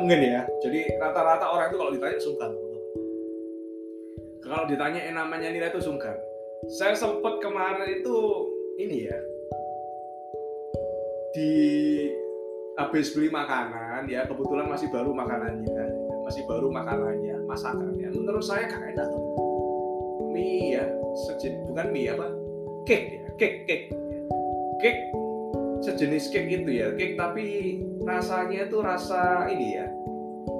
mungkin ya. Jadi rata-rata orang itu kalau ditanya sungkan kalau ditanya yang namanya nilai itu sungkan. Saya sempat kemarin itu ini ya. Di habis beli makanan ya kebetulan masih baru makanannya masih baru makanannya masakannya. Menurut saya gak enak tuh mie ya sejenis bukan mie apa? Cake ya cake cake. Cake sejenis cake gitu ya. Cake tapi rasanya itu rasa ini ya.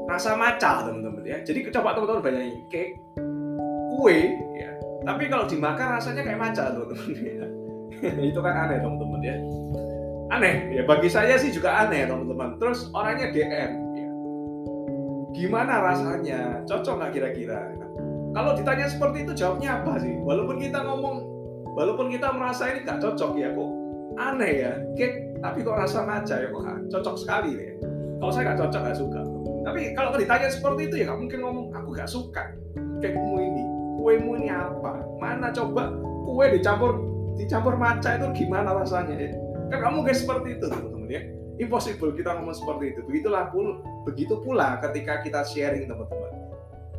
Rasa maca teman-teman ya. Jadi coba teman-teman bayangin cake kue ya. Tapi kalau dimakan rasanya kayak maca teman-teman ya. itu kan aneh teman-teman ya. Aneh. Ya bagi saya sih juga aneh teman-teman. Terus orangnya DM ya. gimana rasanya? Cocok nggak kira-kira? Kalau ditanya seperti itu jawabnya apa sih? Walaupun kita ngomong walaupun kita merasa ini nggak cocok ya kok aneh ya cake tapi kok rasa maca ya kok cocok sekali ya. Kalau saya nggak cocok nggak suka. Tapi kalau ditanya seperti itu ya nggak mungkin ngomong aku nggak suka cakemu ini. Kuemu ini apa? Mana coba kue dicampur dicampur maca itu gimana rasanya ya? Kan nggak mungkin seperti itu teman-teman ya. Impossible kita ngomong seperti itu. Begitulah pul begitu pula ketika kita sharing teman-teman.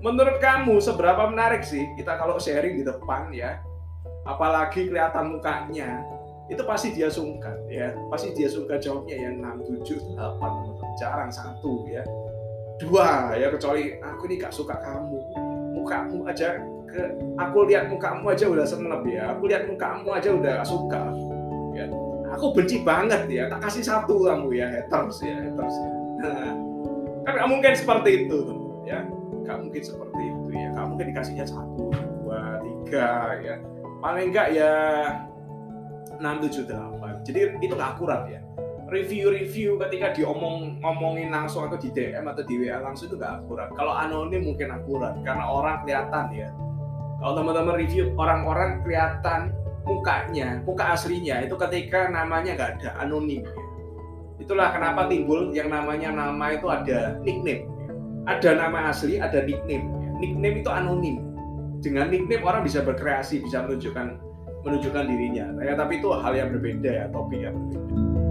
Menurut kamu seberapa menarik sih kita kalau sharing di depan ya? Apalagi kelihatan mukanya itu pasti dia sungkan ya. Pasti dia sungkan jawabnya yang 6, 7, 8 jarang satu ya. Dua ya kecuali aku ini gak suka kamu. Mukamu aja ke aku lihat mukamu aja udah senep ya. Aku lihat mukamu aja udah gak suka ya. Aku benci banget ya. Tak kasih satu kamu ya. Haters ya haters. Ya kan gak mungkin seperti itu ya. Gak mungkin seperti itu ya. Gak mungkin dikasihnya satu dua tiga ya. Paling enggak ya 6, 7, 8 jadi itu gak akurat ya. Review-review ketika diomong ngomongin langsung atau di DM atau di WA langsung itu gak akurat. Kalau anonim mungkin akurat karena orang kelihatan ya. Kalau teman-teman review orang-orang kelihatan mukanya muka aslinya itu ketika namanya gak ada anonim ya. itulah kenapa timbul yang namanya nama itu ada nickname. Ada nama asli ada nickname. Nickname itu anonim. Dengan nickname orang bisa berkreasi bisa menunjukkan menunjukkan dirinya. Ya, tapi itu hal yang berbeda ya, topik yang berbeda.